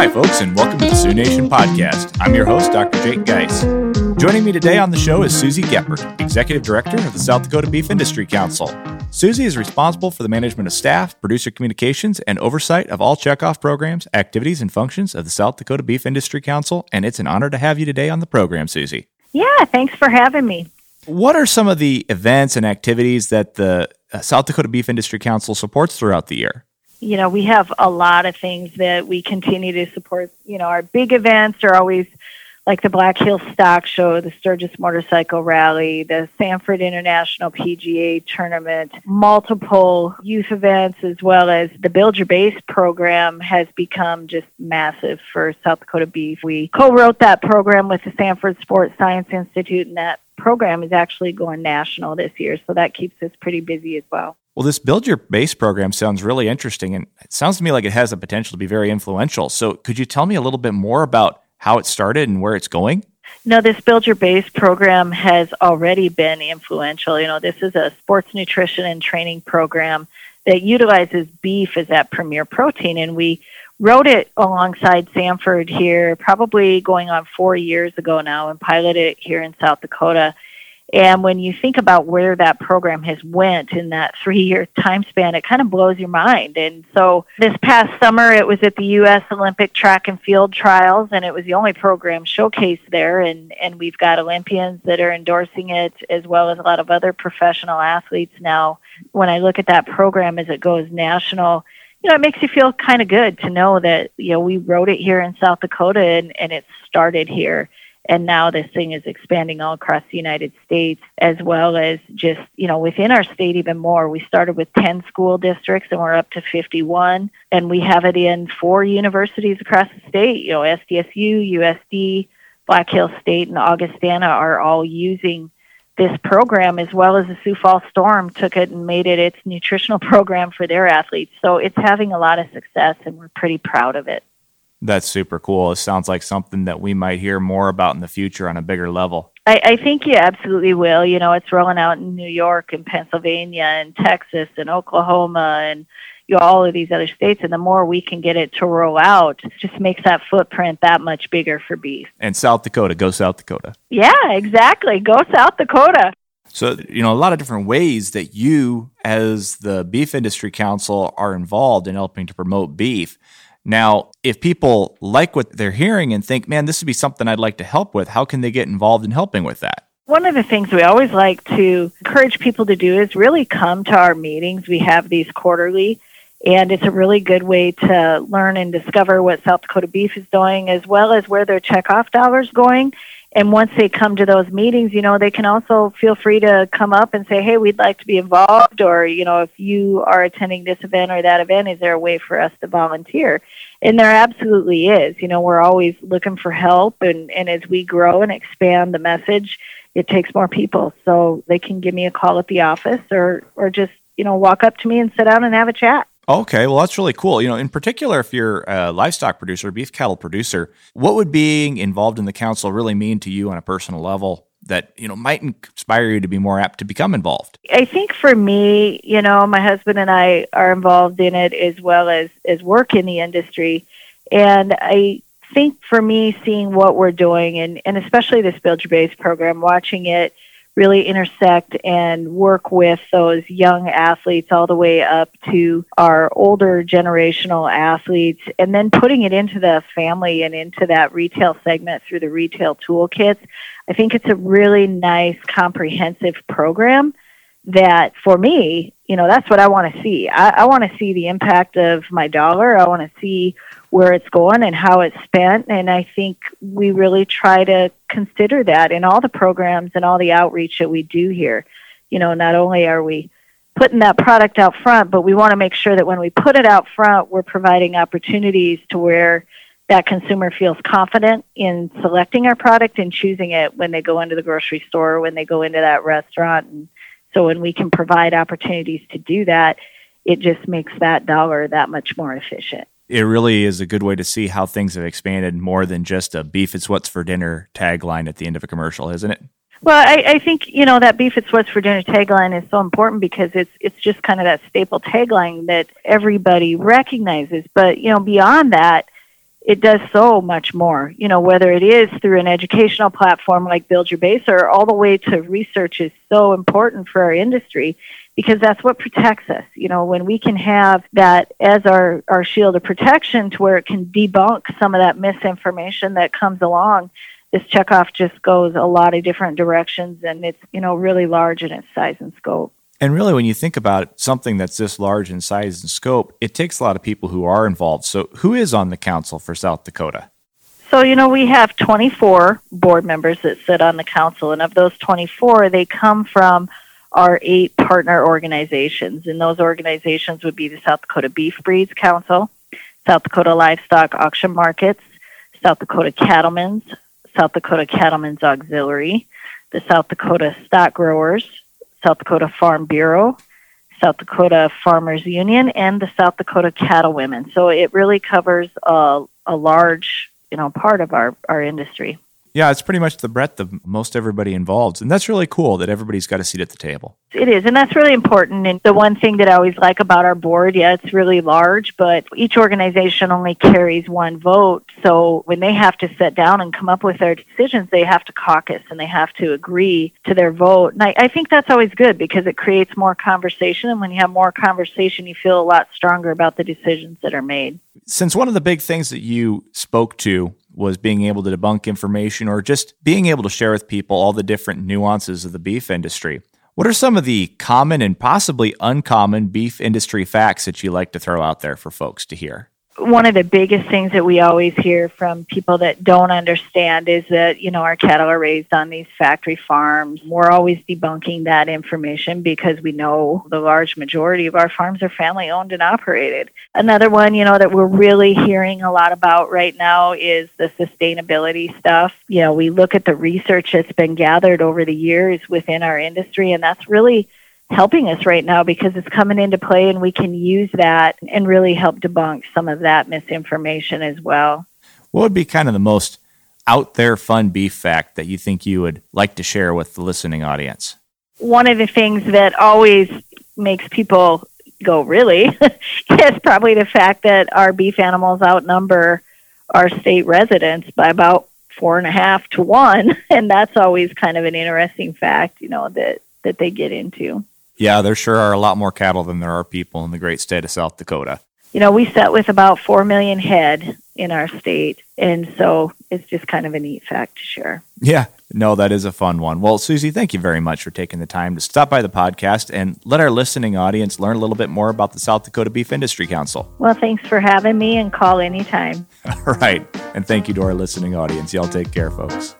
Hi, folks, and welcome to the Sioux Nation podcast. I'm your host, Dr. Jake Geis. Joining me today on the show is Suzy Geppert, Executive Director of the South Dakota Beef Industry Council. Suzy is responsible for the management of staff, producer communications, and oversight of all checkoff programs, activities, and functions of the South Dakota Beef Industry Council, and it's an honor to have you today on the program, Suzy. Yeah, thanks for having me. What are some of the events and activities that the uh, South Dakota Beef Industry Council supports throughout the year? You know, we have a lot of things that we continue to support. You know, our big events are always like the Black Hills Stock Show, the Sturgis Motorcycle Rally, the Sanford International PGA Tournament, multiple youth events, as well as the Build Your Base program has become just massive for South Dakota Beef. We co-wrote that program with the Sanford Sports Science Institute, and that program is actually going national this year, so that keeps us pretty busy as well. Well, this Build Your Base program sounds really interesting, and it sounds to me like it has the potential to be very influential. So, could you tell me a little bit more about how it started and where it's going? No, this Build Your Base program has already been influential. You know, this is a sports nutrition and training program that utilizes beef as that premier protein, and we wrote it alongside Sanford here, probably going on four years ago now, and piloted it here in South Dakota. And when you think about where that program has went in that three-year time span, it kind of blows your mind. And so this past summer, it was at the U.S. Olympic Track and Field Trials, and it was the only program showcased there. And and we've got Olympians that are endorsing it, as well as a lot of other professional athletes now. When I look at that program as it goes national, you know, it makes you feel kind of good to know that you know we wrote it here in South Dakota and and it started here and now this thing is expanding all across the United States as well as just you know within our state even more. We started with 10 school districts and we're up to 51 and we have it in four universities across the state. You know SDSU USD Black Hills State and Augustana are all using this program as well as the Sioux Falls Storm took it and made it its nutritional program for their athletes. So it's having a lot of success and we're pretty proud of it that's super cool. It sounds like something that we might hear more about in the future on a bigger level. I, I think you absolutely will. You know, it's rolling out in New York and Pennsylvania and Texas and Oklahoma and you know, all of these other states. And the more we can get it to roll out, just makes that footprint that much bigger for beef. And South Dakota, go South Dakota. Yeah, exactly. Go South Dakota. So, you know, a lot of different ways that you, as the Beef Industry Council, are involved in helping to promote beef. Now, if people like what they're hearing and think, man, this would be something I'd like to help with, how can they get involved in helping with that? One of the things we always like to encourage people to do is really come to our meetings. We have these quarterly, and it's a really good way to learn and discover what South Dakota Beef is doing, as well as where their checkoff dollars going. And once they come to those meetings, you know, they can also feel free to come up and say, hey, we'd like to be involved. Or, you know, if you are attending this event or that event, is there a way for us to volunteer? And there absolutely is. You know, we're always looking for help. And, and as we grow and expand the message, it takes more people. So they can give me a call at the office or, or just, you know, walk up to me and sit down and have a chat. Okay, well, that's really cool. You know, in particular, if you're a livestock producer, beef cattle producer, what would being involved in the council really mean to you on a personal level that, you know, might inspire you to be more apt to become involved? I think for me, you know, my husband and I are involved in it as well as, as work in the industry. And I think for me, seeing what we're doing and, and especially this Build Your Base program, watching it – really intersect and work with those young athletes all the way up to our older generational athletes and then putting it into the family and into that retail segment through the retail toolkits. I think it's a really nice comprehensive program that for me, you know, that's what I want to see. I, I want to see the impact of my dollar. I want to see where it's going and how it's spent. And I think we really try to consider that in all the programs and all the outreach that we do here. You know, not only are we putting that product out front, but we want to make sure that when we put it out front, we're providing opportunities to where that consumer feels confident in selecting our product and choosing it when they go into the grocery store, when they go into that restaurant. And so when we can provide opportunities to do that, it just makes that dollar that much more efficient it really is a good way to see how things have expanded more than just a beef it's what's for dinner tagline at the end of a commercial, isn't it? Well, I, I think you know that beef it's what's for dinner tagline is so important because it's it's just kind of that staple tagline that everybody recognizes. But you know, beyond that, it does so much more. You know, whether it is through an educational platform like Build Your Base or all the way to research is so important for our industry because that's what protects us. You know, when we can have that as our, our shield of protection to where it can debunk some of that misinformation that comes along, this checkoff just goes a lot of different directions and it's, you know, really large in its size and scope. And really, when you think about something that's this large in size and scope, it takes a lot of people who are involved. So, who is on the council for South Dakota? So, you know, we have 24 board members that sit on the council, and of those 24, they come from our eight partner organizations. And those organizations would be the South Dakota Beef Breeds Council, South Dakota Livestock Auction Markets, South Dakota Cattlemen's, South Dakota Cattlemen's Auxiliary, the South Dakota Stock Growers, South Dakota Farm Bureau, South Dakota Farmers Union, and the South Dakota Cattle Women. So it really covers a, a large, you know, part of our, our industry. Yeah, it's pretty much the breadth of most everybody involved. And that's really cool that everybody's got a seat at the table. It is, and that's really important. And the one thing that I always like about our board, yeah, it's really large, but each organization only carries one vote. So when they have to sit down and come up with their decisions, they have to caucus and they have to agree to their vote. And I, I think that's always good because it creates more conversation. And when you have more conversation, you feel a lot stronger about the decisions that are made. Since one of the big things that you spoke to was being able to debunk information or just being able to share with people all the different nuances of the beef industry. What are some of the common and possibly uncommon beef industry facts that you like to throw out there for folks to hear? One of the biggest things that we always hear from people that don't understand is that, you know, our cattle are raised on these factory farms. We're always debunking that information because we know the large majority of our farms are family owned and operated. Another one, you know, that we're really hearing a lot about right now is the sustainability stuff. You know, we look at the research that's been gathered over the years within our industry, and that's really helping us right now because it's coming into play and we can use that and really help debunk some of that misinformation as well. What would be kind of the most out there fun beef fact that you think you would like to share with the listening audience? One of the things that always makes people go, really, is probably the fact that our beef animals outnumber our state residents by about four and a half to one. And that's always kind of an interesting fact, you know, that, that they get into. Yeah, there sure are a lot more cattle than there are people in the great state of South Dakota. You know, we set with about 4 million head in our state. And so it's just kind of a neat fact to share. Yeah, no, that is a fun one. Well, Suzy, thank you very much for taking the time to stop by the podcast and let our listening audience learn a little bit more about the South Dakota Beef Industry Council. Well, thanks for having me and call anytime. All right. And thank you to our listening audience. Y'all take care, folks.